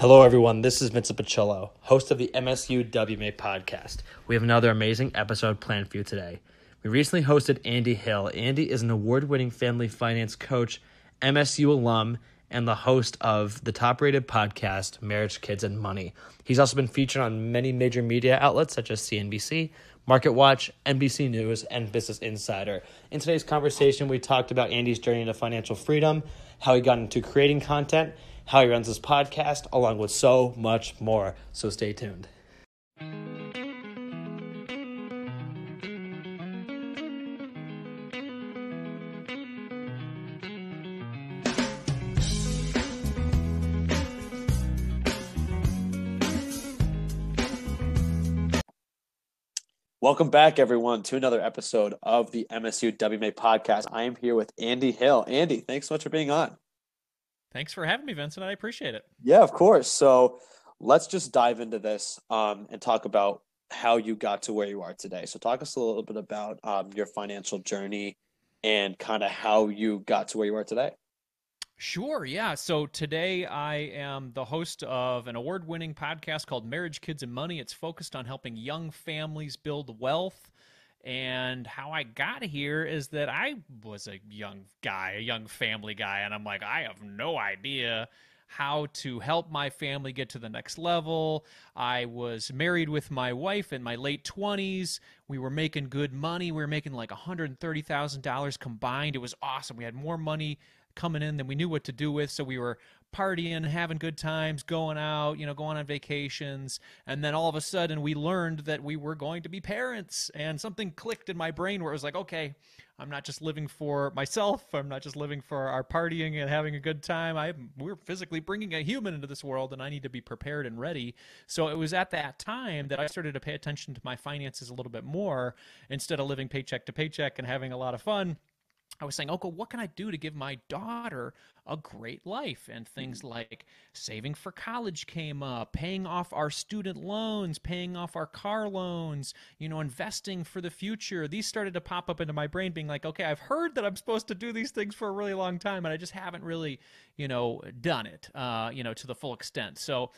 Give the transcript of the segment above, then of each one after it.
Hello, everyone. This is Vincent Pacillo, host of the MSU WMA podcast. We have another amazing episode planned for you today. We recently hosted Andy Hill. Andy is an award winning family finance coach, MSU alum, and the host of the top rated podcast, Marriage, Kids, and Money. He's also been featured on many major media outlets such as CNBC, Market Watch, NBC News, and Business Insider. In today's conversation, we talked about Andy's journey to financial freedom, how he got into creating content, how he runs his podcast, along with so much more. So stay tuned. Welcome back, everyone, to another episode of the MSU WMA podcast. I am here with Andy Hill. Andy, thanks so much for being on. Thanks for having me, Vincent. I appreciate it. Yeah, of course. So let's just dive into this um, and talk about how you got to where you are today. So talk us a little bit about um, your financial journey and kind of how you got to where you are today. Sure, yeah. So today I am the host of an award winning podcast called Marriage, Kids, and Money. It's focused on helping young families build wealth and how I got here is that I was a young guy, a young family guy, and I'm like, I have no idea how to help my family get to the next level. I was married with my wife in my late 20s. We were making good money. We were making like $130,000 combined. It was awesome. We had more money coming in than we knew what to do with. So we were partying, having good times, going out, you know, going on vacations. And then all of a sudden we learned that we were going to be parents. And something clicked in my brain where it was like, okay, I'm not just living for myself. I'm not just living for our partying and having a good time. I we're physically bringing a human into this world and I need to be prepared and ready. So it was at that time that I started to pay attention to my finances a little bit more instead of living paycheck to paycheck and having a lot of fun. I was saying, okay, what can I do to give my daughter a great life? And things mm-hmm. like saving for college came up, paying off our student loans, paying off our car loans, you know, investing for the future. These started to pop up into my brain, being like, okay, I've heard that I'm supposed to do these things for a really long time, and I just haven't really, you know, done it, uh, you know, to the full extent. So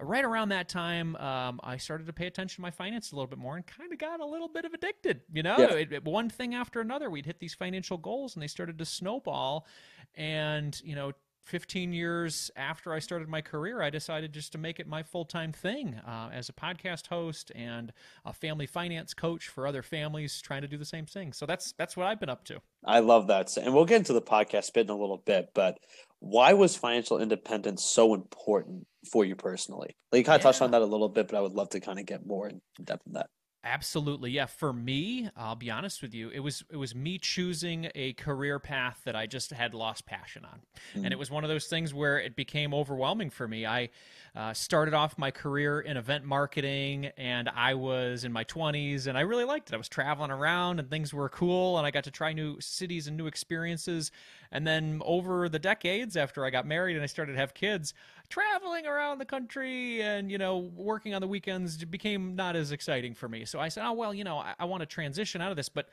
right around that time, um, I started to pay attention to my finances a little bit more and kind of got a little bit of addicted. You know, yeah. it, it, one thing after another, we'd hit these financial goals and they started to snowball. And, you know, 15 years after I started my career, I decided just to make it my full time thing uh, as a podcast host and a family finance coach for other families trying to do the same thing. So that's that's what I've been up to. I love that, and we'll get into the podcast bit in a little bit. But why was financial independence so important for you personally? Like you kind of yeah. touched on that a little bit, but I would love to kind of get more in depth in that. Absolutely. Yeah, for me, I'll be honest with you, it was it was me choosing a career path that I just had lost passion on. Mm-hmm. And it was one of those things where it became overwhelming for me. I uh, started off my career in event marketing and I was in my 20s and I really liked it. I was traveling around and things were cool and I got to try new cities and new experiences. And then over the decades after I got married and I started to have kids, traveling around the country and, you know, working on the weekends became not as exciting for me. So I said, oh, well, you know, I, I want to transition out of this, but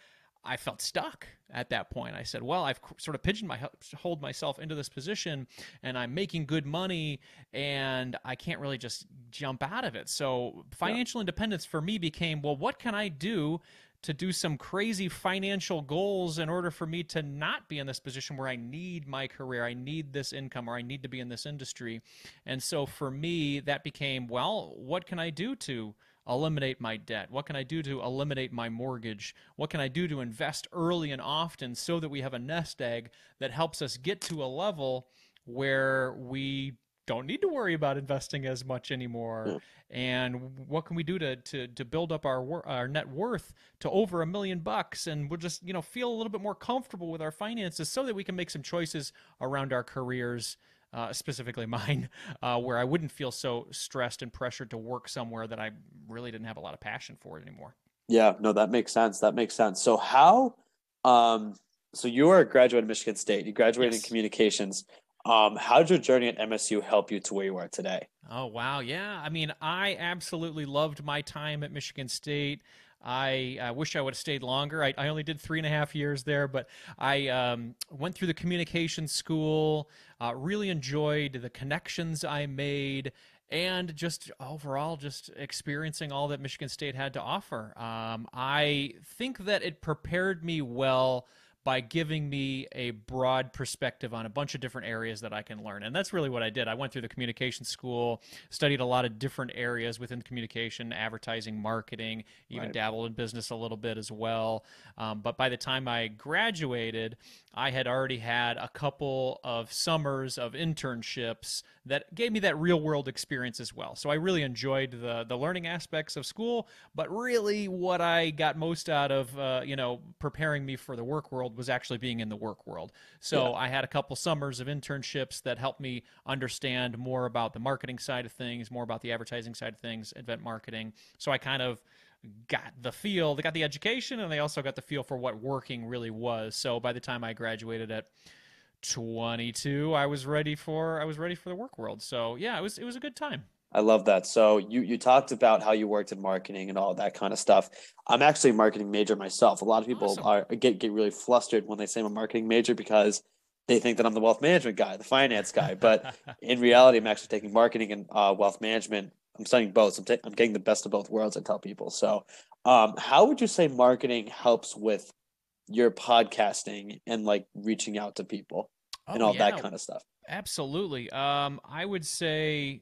I felt stuck at that point. I said, well, I've sort of pigeoned my hold myself into this position and I'm making good money and I can't really just jump out of it. So financial yeah. independence for me became, well, what can I do to do some crazy financial goals in order for me to not be in this position where I need my career, I need this income, or I need to be in this industry. And so for me, that became, well, what can I do to eliminate my debt? What can I do to eliminate my mortgage? What can I do to invest early and often so that we have a nest egg that helps us get to a level where we don't need to worry about investing as much anymore. Yeah. And what can we do to, to, to build up our, our net worth to over a million bucks? And we'll just, you know, feel a little bit more comfortable with our finances so that we can make some choices around our careers, uh, specifically mine, uh, where I wouldn't feel so stressed and pressured to work somewhere that I really didn't have a lot of passion for it anymore. Yeah, no, that makes sense. That makes sense. So how, um, so you are a graduate of Michigan State. You graduated yes. in communications. Um, how did your journey at MSU help you to where you are today? Oh wow, yeah. I mean, I absolutely loved my time at Michigan State. I, I wish I would have stayed longer. I, I, only did three and a half years there, but I um, went through the communication school. Uh, really enjoyed the connections I made, and just overall just experiencing all that Michigan State had to offer. Um, I think that it prepared me well by giving me a broad perspective on a bunch of different areas that I can learn. And that's really what I did. I went through the communication school, studied a lot of different areas within communication, advertising, marketing, even right. dabbled in business a little bit as well. Um, but by the time I graduated, I had already had a couple of summers of internships that gave me that real world experience as well. So I really enjoyed the the learning aspects of school, but really what I got most out of uh, you know preparing me for the work world was actually being in the work world. So yeah. I had a couple summers of internships that helped me understand more about the marketing side of things, more about the advertising side of things, event marketing. So I kind of got the feel, they got the education, and they also got the feel for what working really was. So by the time I graduated at 22, I was ready for I was ready for the work world. So yeah, it was it was a good time. I love that. So you you talked about how you worked in marketing and all that kind of stuff. I'm actually a marketing major myself. A lot of people awesome. are get get really flustered when they say I'm a marketing major because they think that I'm the wealth management guy, the finance guy. But in reality, I'm actually taking marketing and uh, wealth management I'm studying both. I'm, ta- I'm getting the best of both worlds. I tell people. So, um, how would you say marketing helps with your podcasting and like reaching out to people oh, and all yeah. that kind of stuff? Absolutely. Um, I would say,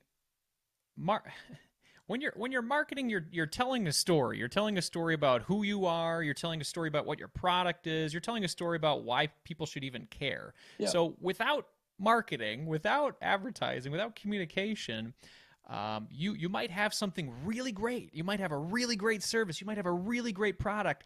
mar- when you're when you're marketing, you're you're telling a story. You're telling a story about who you are. You're telling a story about what your product is. You're telling a story about why people should even care. Yeah. So without marketing, without advertising, without communication um, you you might have something really great. You might have a really great service. You might have a really great product,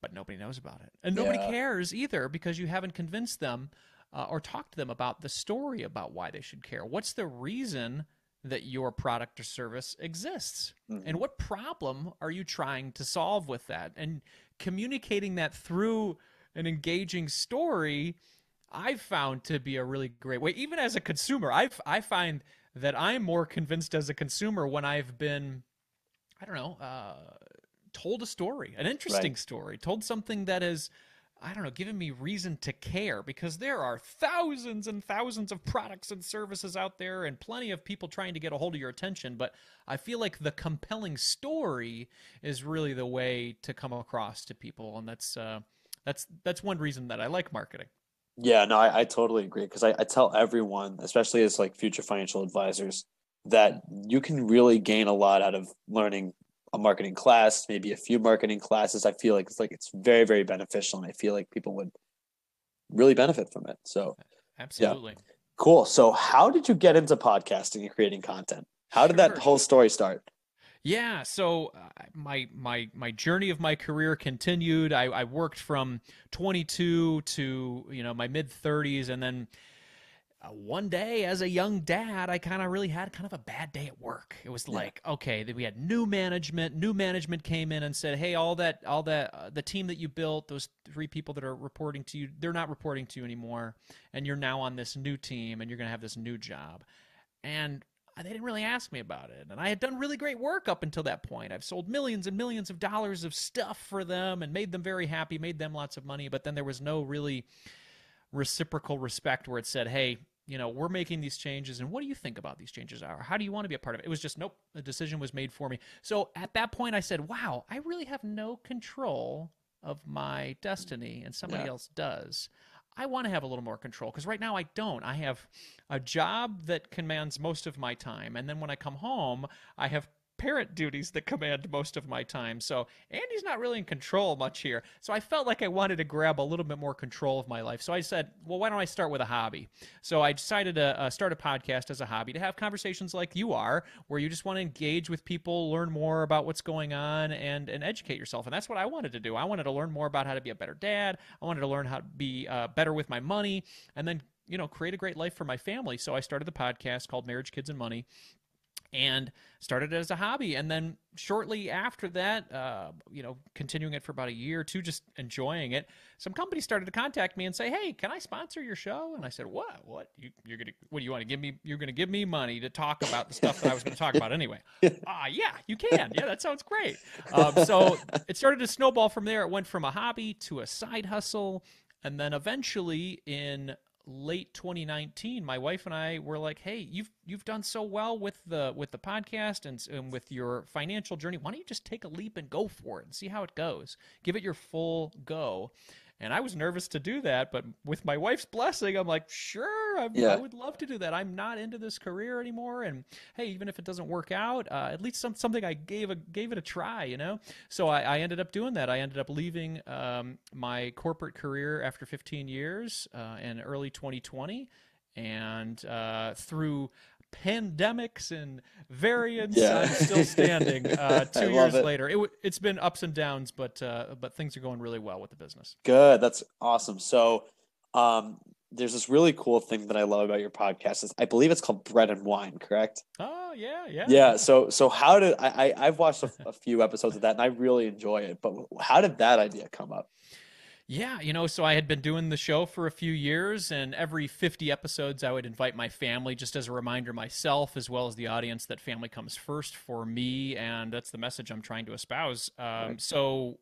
but nobody knows about it, and nobody yeah. cares either because you haven't convinced them uh, or talked to them about the story about why they should care. What's the reason that your product or service exists, mm-hmm. and what problem are you trying to solve with that? And communicating that through an engaging story, I've found to be a really great way. Even as a consumer, I've I find that I'm more convinced as a consumer when I've been, I don't know, uh, told a story, an interesting right. story, told something that has, I don't know, given me reason to care because there are thousands and thousands of products and services out there and plenty of people trying to get a hold of your attention. But I feel like the compelling story is really the way to come across to people. And that's, uh, that's, that's one reason that I like marketing. Yeah, no, I, I totally agree because I, I tell everyone, especially as like future financial advisors, that you can really gain a lot out of learning a marketing class, maybe a few marketing classes. I feel like it's like it's very, very beneficial, and I feel like people would really benefit from it. So, absolutely, yeah. cool. So, how did you get into podcasting and creating content? How did sure. that whole story start? Yeah, so uh, my my my journey of my career continued. I, I worked from 22 to you know my mid 30s, and then uh, one day as a young dad, I kind of really had kind of a bad day at work. It was like, yeah. okay, we had new management. New management came in and said, "Hey, all that, all that, uh, the team that you built, those three people that are reporting to you, they're not reporting to you anymore, and you're now on this new team, and you're gonna have this new job." And they didn't really ask me about it. And I had done really great work up until that point. I've sold millions and millions of dollars of stuff for them and made them very happy, made them lots of money. But then there was no really reciprocal respect where it said, hey, you know, we're making these changes, and what do you think about these changes? Are how do you want to be a part of it? It was just nope. The decision was made for me. So at that point, I said, "Wow, I really have no control of my destiny, and somebody yeah. else does." I want to have a little more control because right now I don't. I have a job that commands most of my time. And then when I come home, I have parent duties that command most of my time. So Andy's not really in control much here. So I felt like I wanted to grab a little bit more control of my life. So I said, well, why don't I start with a hobby? So I decided to uh, start a podcast as a hobby to have conversations like you are, where you just want to engage with people, learn more about what's going on, and and educate yourself. And that's what I wanted to do. I wanted to learn more about how to be a better dad. I wanted to learn how to be uh, better with my money, and then you know create a great life for my family. So I started the podcast called Marriage, Kids, and Money and started as a hobby. And then shortly after that uh, you know continuing it for about a year or two just enjoying it some companies started to contact me and say hey can i sponsor your show? And i said what? What? You, are gonna what do you want to give me you're gonna give me money to talk about the stuff that i was gonna talk about anyway? Ah uh, yeah you can. Yeah that sounds great. Um, so it started to snowball from there. It went from a hobby to a side hustle. And then eventually in late 2019, my wife and I were like, "Hey, you've you've done so well with the with the podcast and, and with your financial journey. Why don't you just take a leap and go for it and see how it goes? Give it your full go." And I was nervous to do that, but with my wife's blessing, I'm like, sure, I, yeah. I would love to do that. I'm not into this career anymore, and hey, even if it doesn't work out, uh, at least some, something I gave a gave it a try, you know. So I, I ended up doing that. I ended up leaving um, my corporate career after 15 years uh, in early 2020, and uh, through pandemics and variants. Yeah. I'm still standing uh, two years it. later. It, has been ups and downs, but uh, but things are going really well with the business. Good, that's awesome. So, um, there's this really cool thing that I love about your podcast. Is I believe it's called Bread and Wine, correct? Oh yeah, yeah. Yeah. So so how did I, I have watched a, a few episodes of that and I really enjoy it. But how did that idea come up? Yeah, you know, so I had been doing the show for a few years, and every 50 episodes, I would invite my family just as a reminder myself, as well as the audience, that family comes first for me. And that's the message I'm trying to espouse. Um. So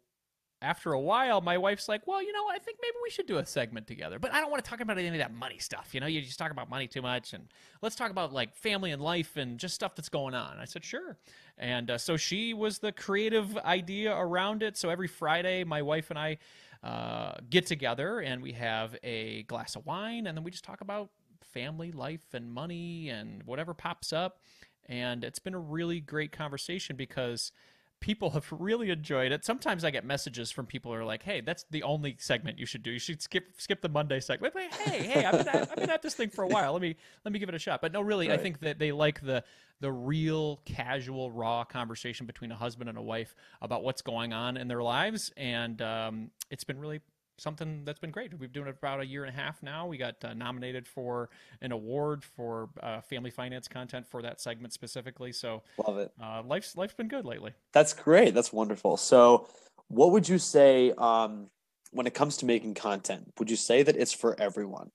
after a while, my wife's like, well, you know, I think maybe we should do a segment together. But I don't want to talk about any of that money stuff. You know, you just talk about money too much. And let's talk about like family and life and just stuff that's going on. I said, sure. And uh, so she was the creative idea around it. So every Friday, my wife and I, uh, get together and we have a glass of wine and then we just talk about family life and money and whatever pops up. And it's been a really great conversation because people have really enjoyed it. Sometimes I get messages from people who are like, "Hey, that's the only segment you should do. You should skip skip the Monday segment." Wait, hey, hey, I've been, at, I've been at this thing for a while. Let me let me give it a shot. But no, really, right. I think that they like the the real casual raw conversation between a husband and a wife about what's going on in their lives and um, it's been really something that's been great. We've been doing it about a year and a half now. We got uh, nominated for an award for uh, family finance content for that segment specifically. So love it. Uh, life's life's been good lately. That's great. That's wonderful. So, what would you say um, when it comes to making content? Would you say that it's for everyone?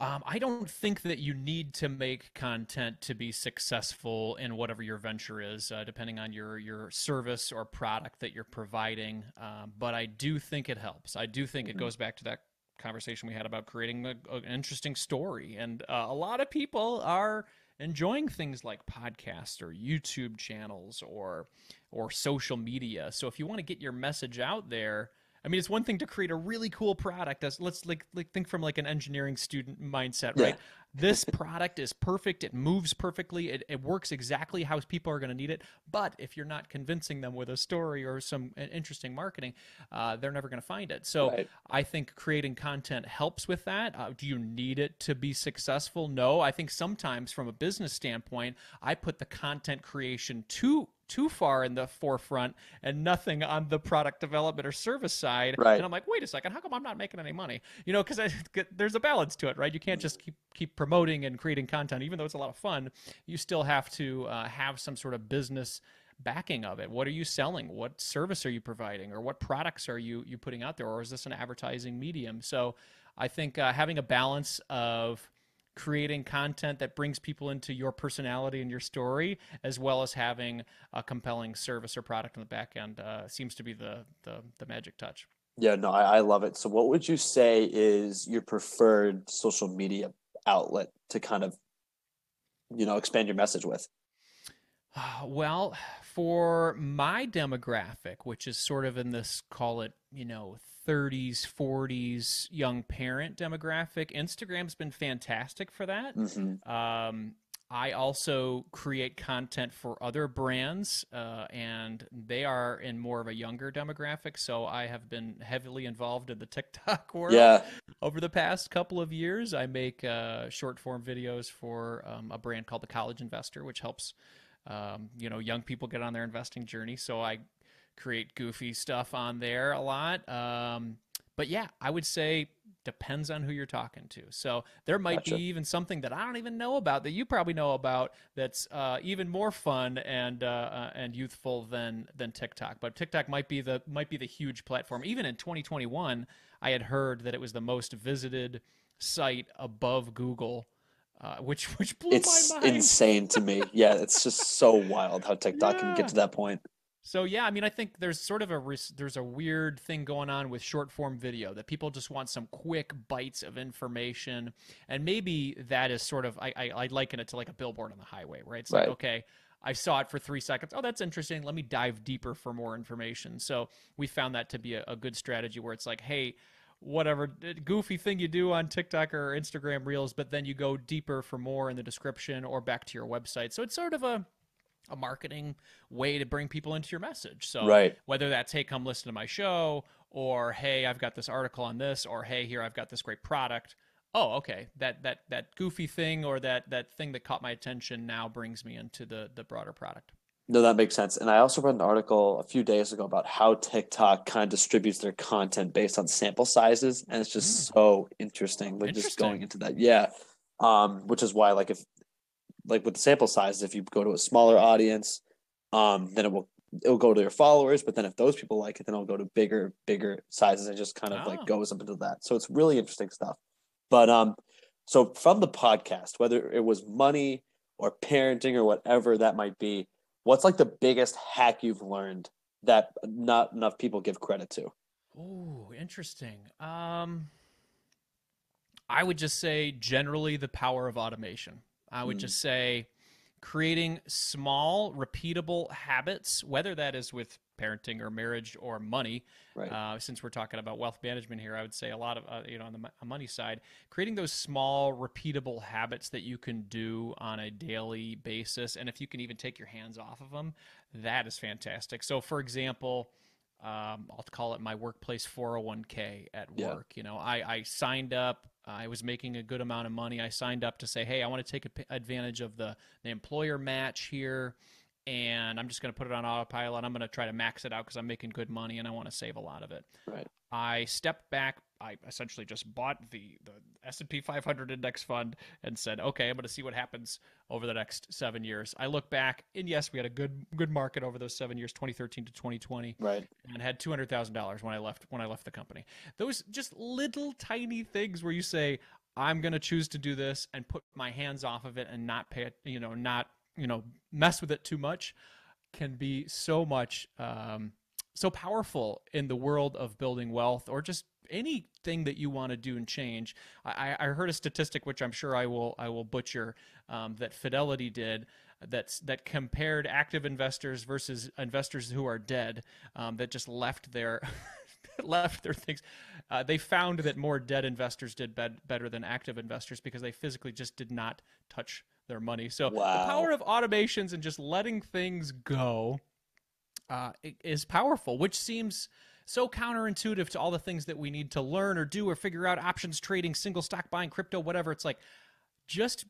Um, I don't think that you need to make content to be successful in whatever your venture is, uh, depending on your your service or product that you're providing. Um, but I do think it helps. I do think mm-hmm. it goes back to that conversation we had about creating a, an interesting story, and uh, a lot of people are enjoying things like podcasts or YouTube channels or or social media. So if you want to get your message out there I mean, it's one thing to create a really cool product. As let's like, like think from like an engineering student mindset, right? Yeah. this product is perfect. It moves perfectly. It, it works exactly how people are going to need it. But if you're not convincing them with a story or some interesting marketing, uh, they're never going to find it. So right. I think creating content helps with that. Uh, do you need it to be successful? No. I think sometimes from a business standpoint, I put the content creation to too far in the forefront and nothing on the product development or service side. Right. And I'm like, wait a second, how come I'm not making any money? You know, because there's a balance to it, right? You can't just keep keep promoting and creating content, even though it's a lot of fun. You still have to uh, have some sort of business backing of it. What are you selling? What service are you providing, or what products are you you putting out there, or is this an advertising medium? So, I think uh, having a balance of creating content that brings people into your personality and your story, as well as having a compelling service or product on the back end, uh, seems to be the, the, the magic touch. Yeah, no, I, I love it. So, what would you say is your preferred social media outlet to kind of, you know, expand your message with? Well, for my demographic, which is sort of in this, call it, you know, 30s, 40s young parent demographic. Instagram's been fantastic for that. Mm-hmm. Um, I also create content for other brands, uh, and they are in more of a younger demographic. So I have been heavily involved in the TikTok world yeah. over the past couple of years. I make uh, short form videos for um, a brand called The College Investor, which helps um, you know young people get on their investing journey. So I create goofy stuff on there a lot. Um, but yeah, I would say depends on who you're talking to. So there might gotcha. be even something that I don't even know about that you probably know about that's uh, even more fun and uh, uh, and youthful than than TikTok. But TikTok might be the might be the huge platform. Even in 2021, I had heard that it was the most visited site above Google. Uh, which which blew it's my mind. insane to me. Yeah, it's just so wild how TikTok yeah. can get to that point. So yeah, I mean, I think there's sort of a there's a weird thing going on with short form video that people just want some quick bites of information, and maybe that is sort of I I, I liken it to like a billboard on the highway, right? It's right. like okay, I saw it for three seconds. Oh, that's interesting. Let me dive deeper for more information. So we found that to be a, a good strategy where it's like, hey, whatever goofy thing you do on TikTok or Instagram Reels, but then you go deeper for more in the description or back to your website. So it's sort of a a marketing way to bring people into your message. So right. whether that's hey, come listen to my show, or hey, I've got this article on this, or hey, here I've got this great product. Oh, okay. That that that goofy thing or that that thing that caught my attention now brings me into the the broader product. No, that makes sense. And I also read an article a few days ago about how TikTok kind of distributes their content based on sample sizes, and it's just mm. so interesting. Like interesting. just going into that, yeah. Um, which is why, like, if like with the sample sizes, if you go to a smaller audience, um, then it will it'll go to your followers. But then if those people like it, then it'll go to bigger, bigger sizes and just kind of oh. like goes up into that. So it's really interesting stuff. But um, so from the podcast, whether it was money or parenting or whatever that might be, what's like the biggest hack you've learned that not enough people give credit to? Oh, interesting. Um, I would just say generally the power of automation. I would mm. just say creating small, repeatable habits, whether that is with parenting or marriage or money. Right. Uh, since we're talking about wealth management here, I would say a lot of uh, you know on the money side, creating those small, repeatable habits that you can do on a daily basis, and if you can even take your hands off of them, that is fantastic. So, for example. Um, I'll call it my workplace 401k at yeah. work. You know, I, I signed up I was making a good amount of money. I signed up to say, hey, I want to take advantage of the, the employer match here, and I'm just going to put it on autopilot. I'm going to try to max it out because I'm making good money and I want to save a lot of it. Right. I stepped back. I essentially just bought the the S&P 500 index fund and said, "Okay, I'm going to see what happens over the next 7 years." I look back and yes, we had a good good market over those 7 years, 2013 to 2020. Right. And had $200,000 when I left when I left the company. Those just little tiny things where you say, "I'm going to choose to do this and put my hands off of it and not pay it, you know, not, you know, mess with it too much." can be so much um, so powerful in the world of building wealth or just anything that you want to do and change. I, I heard a statistic which I'm sure I will I will butcher um, that Fidelity did that's that compared active investors versus investors who are dead um, that just left their left their things. Uh, they found that more dead investors did bed, better than active investors because they physically just did not touch their money. So wow. the power of automations and just letting things go uh, is powerful, which seems so counterintuitive to all the things that we need to learn or do or figure out options trading, single stock buying, crypto, whatever. It's like just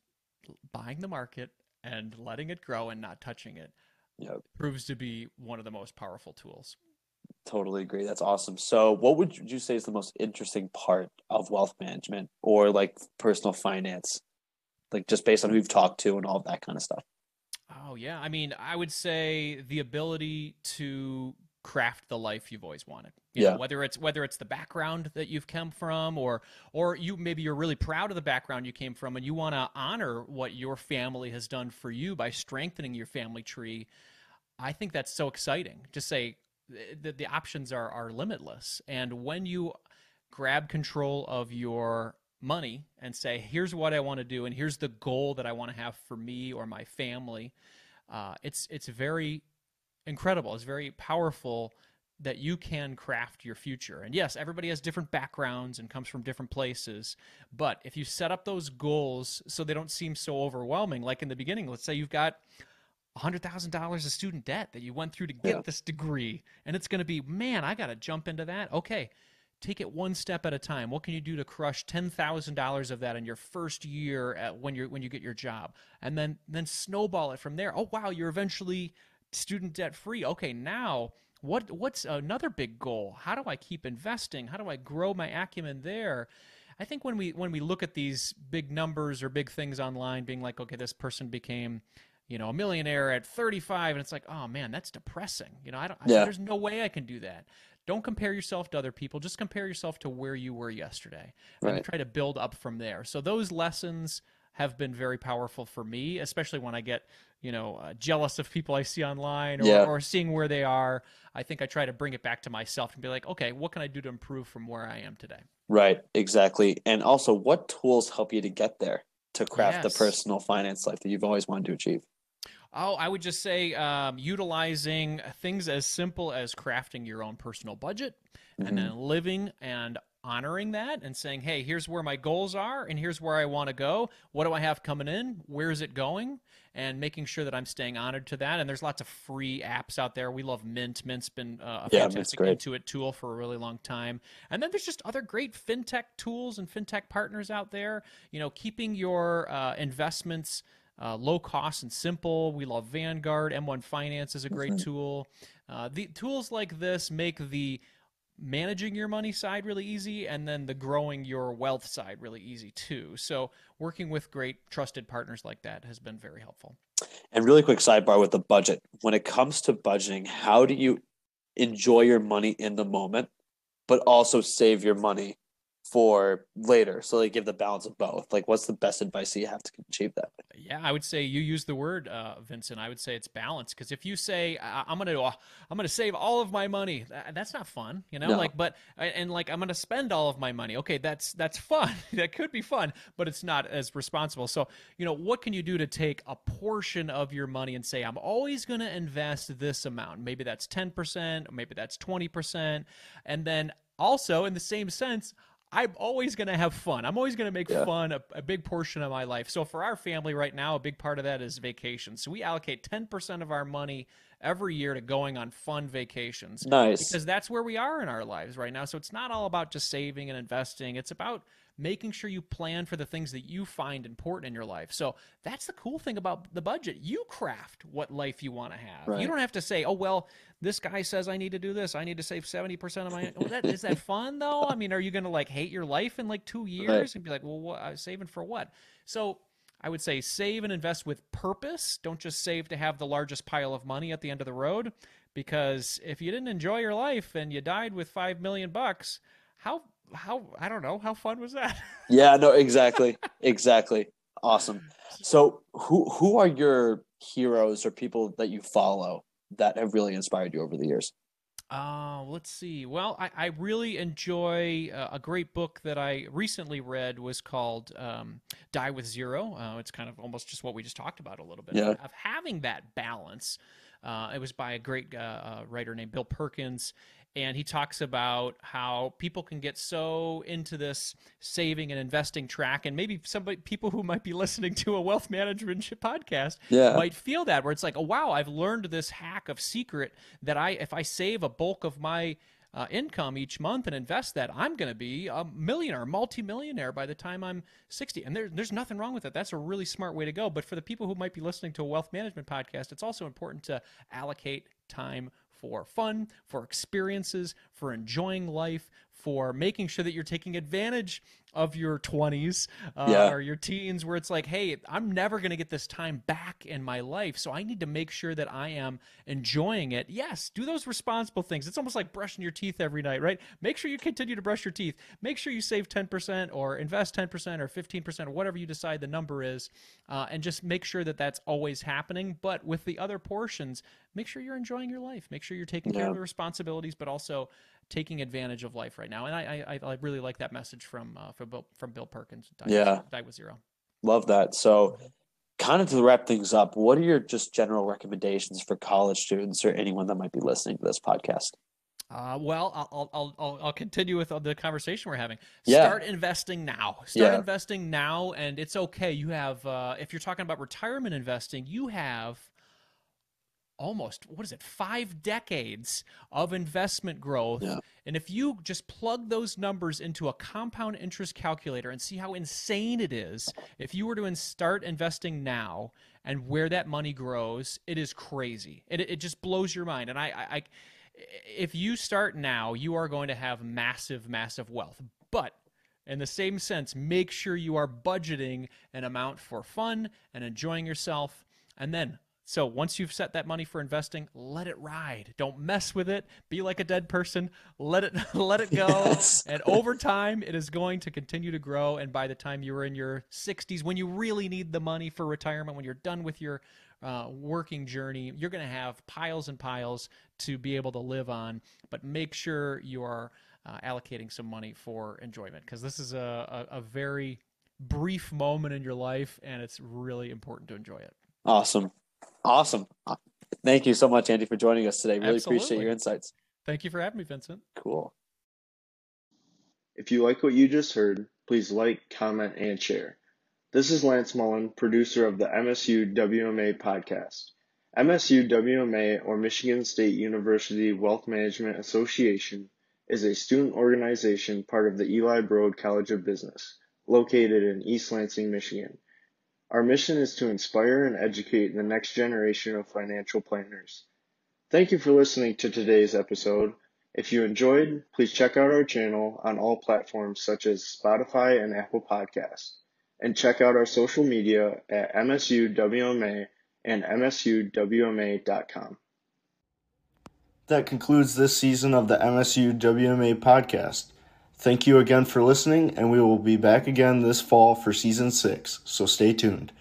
buying the market and letting it grow and not touching it yep. proves to be one of the most powerful tools. Totally agree. That's awesome. So, what would you say is the most interesting part of wealth management or like personal finance? Like, just based on who you've talked to and all that kind of stuff. Oh yeah, I mean, I would say the ability to craft the life you've always wanted. You yeah. Know, whether it's whether it's the background that you've come from, or or you maybe you're really proud of the background you came from, and you want to honor what your family has done for you by strengthening your family tree. I think that's so exciting. To say the, the options are are limitless, and when you grab control of your money and say, here's what I want to do, and here's the goal that I want to have for me or my family. Uh, it's it's very incredible. It's very powerful that you can craft your future. And yes, everybody has different backgrounds and comes from different places. But if you set up those goals so they don't seem so overwhelming, like in the beginning, let's say you've got $100,000 of student debt that you went through to get yeah. this degree, and it's going to be, man, I got to jump into that. Okay, take it one step at a time. What can you do to crush ten thousand dollars of that in your first year at when you when you get your job, and then then snowball it from there. Oh wow, you're eventually student debt free. Okay, now what what's another big goal? How do I keep investing? How do I grow my acumen there? I think when we when we look at these big numbers or big things online, being like, okay, this person became you know, a millionaire at 35, and it's like, oh man, that's depressing. You know, I don't, yeah. I, there's no way I can do that. Don't compare yourself to other people. Just compare yourself to where you were yesterday, right. and try to build up from there. So those lessons have been very powerful for me, especially when I get you know uh, jealous of people I see online or, Yeah. or seeing where they are. I think I try to bring it back to myself and be like, okay, what can I do to improve from where I am today? Right, exactly. And also, what tools help you to get there to craft the personal finance life that you've always wanted to achieve? Oh, I would just say um, utilizing things as simple as crafting your own personal budget Mm-hmm. and then living and honoring that and saying, hey, here's where my goals are and here's where I want to go. What do I have coming in? Where's it going? And making sure that I'm staying honored to that. And there's lots of free apps out there. We love Mint. Mint's been uh, a Yeah, fantastic. Intuit tool for a really long time. And then there's just other great fintech tools and fintech partners out there. You know, keeping your uh, investments uh, low cost and simple. We love Vanguard. M1 Finance is a great tool. Uh, the tools like this make the managing your money side really easy and then the growing your wealth side really easy too. So working with great trusted partners like that has been very helpful. And really quick sidebar with the budget. When it comes to budgeting, how do you enjoy your money in the moment, but also save your money for later? So they give the balance of both. Like, what's the best advice that you have to achieve that? Yeah, I would say you use the word, uh, Vincent. I would say it's balance because if you say I- I'm gonna uh, I'm gonna save all of my money, tha- that's not fun, you know. No. Like, but and like I'm gonna spend all of my money. Okay, that's that's fun. that could be fun, but it's not as responsible. So you know, what can you do to take a portion of your money and say I'm always gonna invest this amount? Maybe that's ten percent, maybe that's twenty percent, and then also in the same sense. I'm always going to have fun. I'm always going to make Yeah. fun a, a big portion of my life. So for our family right now, a big part of that is vacation. So we allocate 10% of our money every year to going on fun vacations Nice. because that's where we are in our lives right now. So it's not all about just saving and investing. It's about making sure you plan for the things that you find important in your life. So that's the cool thing about the budget. You craft what life you want to have. Right. You don't have to say, "Oh well, this guy says I need to do this. I need to save 70% of my well, that is that fun though? I mean, are you going to like hate your life in like 2 years and be like, "Well, what, uh, saving for what?" So I would say save and invest with purpose. Don't just save to have the largest pile of money at the end of the road because if you didn't enjoy your life and you died with 5 million bucks, how how I don't know, how fun was that? Yeah, no, exactly. exactly. Awesome. So who who are your heroes or people that you follow that have really inspired you over the years? Uh, let's see. Well, I, I really enjoy uh, a great book that I recently read was called um, Die with Zero. Uh, it's kind of almost just what we just talked about a little bit Yeah. of having that balance. Uh, it was by a great uh, uh, writer named Bill Perkins. And he talks about how people can get so into this saving and investing track, and maybe somebody, people who might be listening to a wealth management podcast, Yeah. might feel that where it's like, oh wow, I've learned this hack of secret that I if I save a bulk of my uh, income each month and invest that, I'm going to be a millionaire, multimillionaire by the time I'm 60. And there, there's nothing wrong with it. That's a really smart way to go. But for the people who might be listening to a wealth management podcast, it's also important to allocate time for fun, for experiences, for enjoying life, for making sure that you're taking advantage of your 20s uh, Yeah. or your teens where it's like, hey, I'm never going to get this time back in my life. So I need to make sure that I am enjoying it. Yes, do those responsible things. It's almost like brushing your teeth every night, right? Make sure you continue to brush your teeth. Make sure you save 10% or invest 10% or 15% or whatever you decide the number is. Uh, and just make sure that that's always happening. But with the other portions, make sure you're enjoying your life. Make sure you're taking care of the responsibilities, but also taking advantage of life right now. And I, I, I really like that message from uh, from Bill from Bill Perkins. Die with- Yeah. die with zero. Love that. So kind of to wrap things up, what are your just general recommendations for college students or anyone that might be listening to this podcast? Uh, well, I'll, I'll, I'll, I'll continue with the conversation we're having. Yeah. Start investing now. Start Yeah. investing now, and it's okay. You have, uh, if you're talking about retirement investing, you have almost what is it five decades of investment growth Yeah. and if you just plug those numbers into a compound interest calculator and see how insane it is if you were to start investing now and where that money grows it is crazy it, it just blows your mind and I, I, I if you start now you are going to have massive massive wealth but in the same sense, make sure you are budgeting an amount for fun and enjoying yourself. And then So once you've set that money for investing, let it ride. Don't mess with it. Be like a dead person. Let it let it go. Yes. And over time, it is going to continue to grow. And by the time you're in your 60s, when you really need the money for retirement, when you're done with your uh, working journey, you're going to have piles and piles to be able to live on. But make sure you are uh, allocating some money for enjoyment because this is a, a, a very brief moment in your life and it's really important to enjoy it. Awesome. Awesome. Uh, thank you so much, Andy, for joining us today. Really Absolutely. appreciate your insights. Thank you for having me, Vincent. Cool. If you like what you just heard, please like, comment, and share. This is Lance Mullen, producer of the MSU WMA podcast. MSU WMA, or Michigan State University Wealth Management Association, is a student organization part of the Eli Broad College of Business, located in East Lansing, Michigan. Our mission is to inspire and educate the next generation of financial planners. Thank you for listening to today's episode. If you enjoyed, please check out our channel on all platforms such as Spotify and Apple Podcasts. And check out our social media at MSUWMA and MSUWMA.com. That concludes this season of the MSU WMA podcast. Thank you again for listening, and we will be back again this fall for season six, so stay tuned.